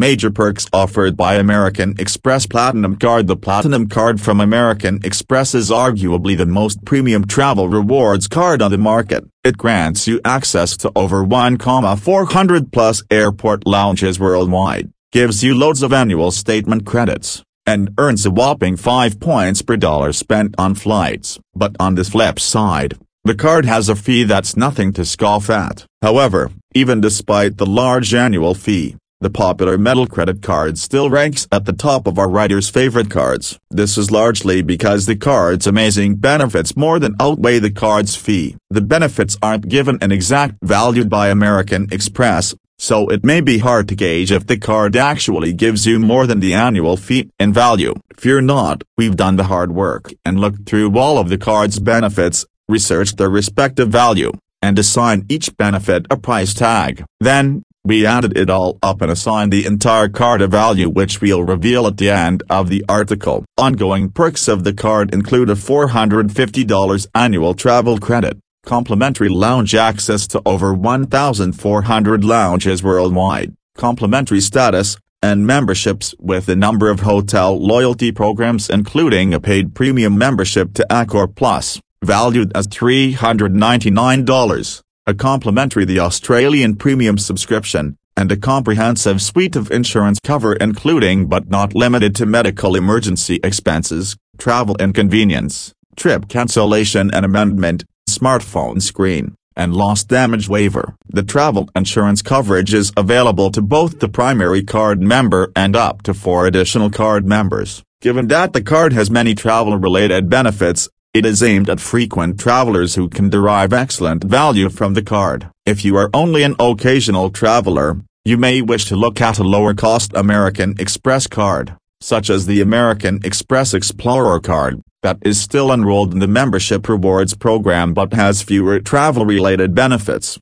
Major perks offered by American Express Platinum Card The Platinum Card from American Express is arguably the most premium travel rewards card on the market. It grants you access to over 1,400 plus airport lounges worldwide, gives you loads of annual statement credits, and earns a whopping 5 points per dollar spent on flights. But on the flip side, the card has a fee that's nothing to scoff at. However, even despite the large annual fee, the popular metal credit card still ranks at the top of our writer's favorite cards. This is largely because the card's amazing benefits more than outweigh the card's fee. The benefits aren't given an exact value by American Express, so it may be hard to gauge if the card actually gives you more than the annual fee in value. Fear not, we've done the hard work and looked through all of the card's benefits, researched their respective value, and assigned each benefit a price tag. Then, we added it all up and assigned the entire card a value which we'll reveal at the end of the article. Ongoing perks of the card include a $450 annual travel credit, complimentary lounge access to over 1,400 lounges worldwide, complimentary status, and memberships with a number of hotel loyalty programs including a paid premium membership to Accor Plus, valued as $399 a complimentary the Australian Premium subscription, and a comprehensive suite of insurance cover including but not limited to medical emergency expenses, travel inconvenience, trip cancellation and amendment, smartphone screen, and loss damage waiver. The travel insurance coverage is available to both the primary card member and up to four additional card members. Given that the card has many travel-related benefits, it is aimed at frequent travelers who can derive excellent value from the card. If you are only an occasional traveler, you may wish to look at a lower-cost American Express card, such as the American Express Explorer card, that is still enrolled in the membership rewards program but has fewer travel-related benefits.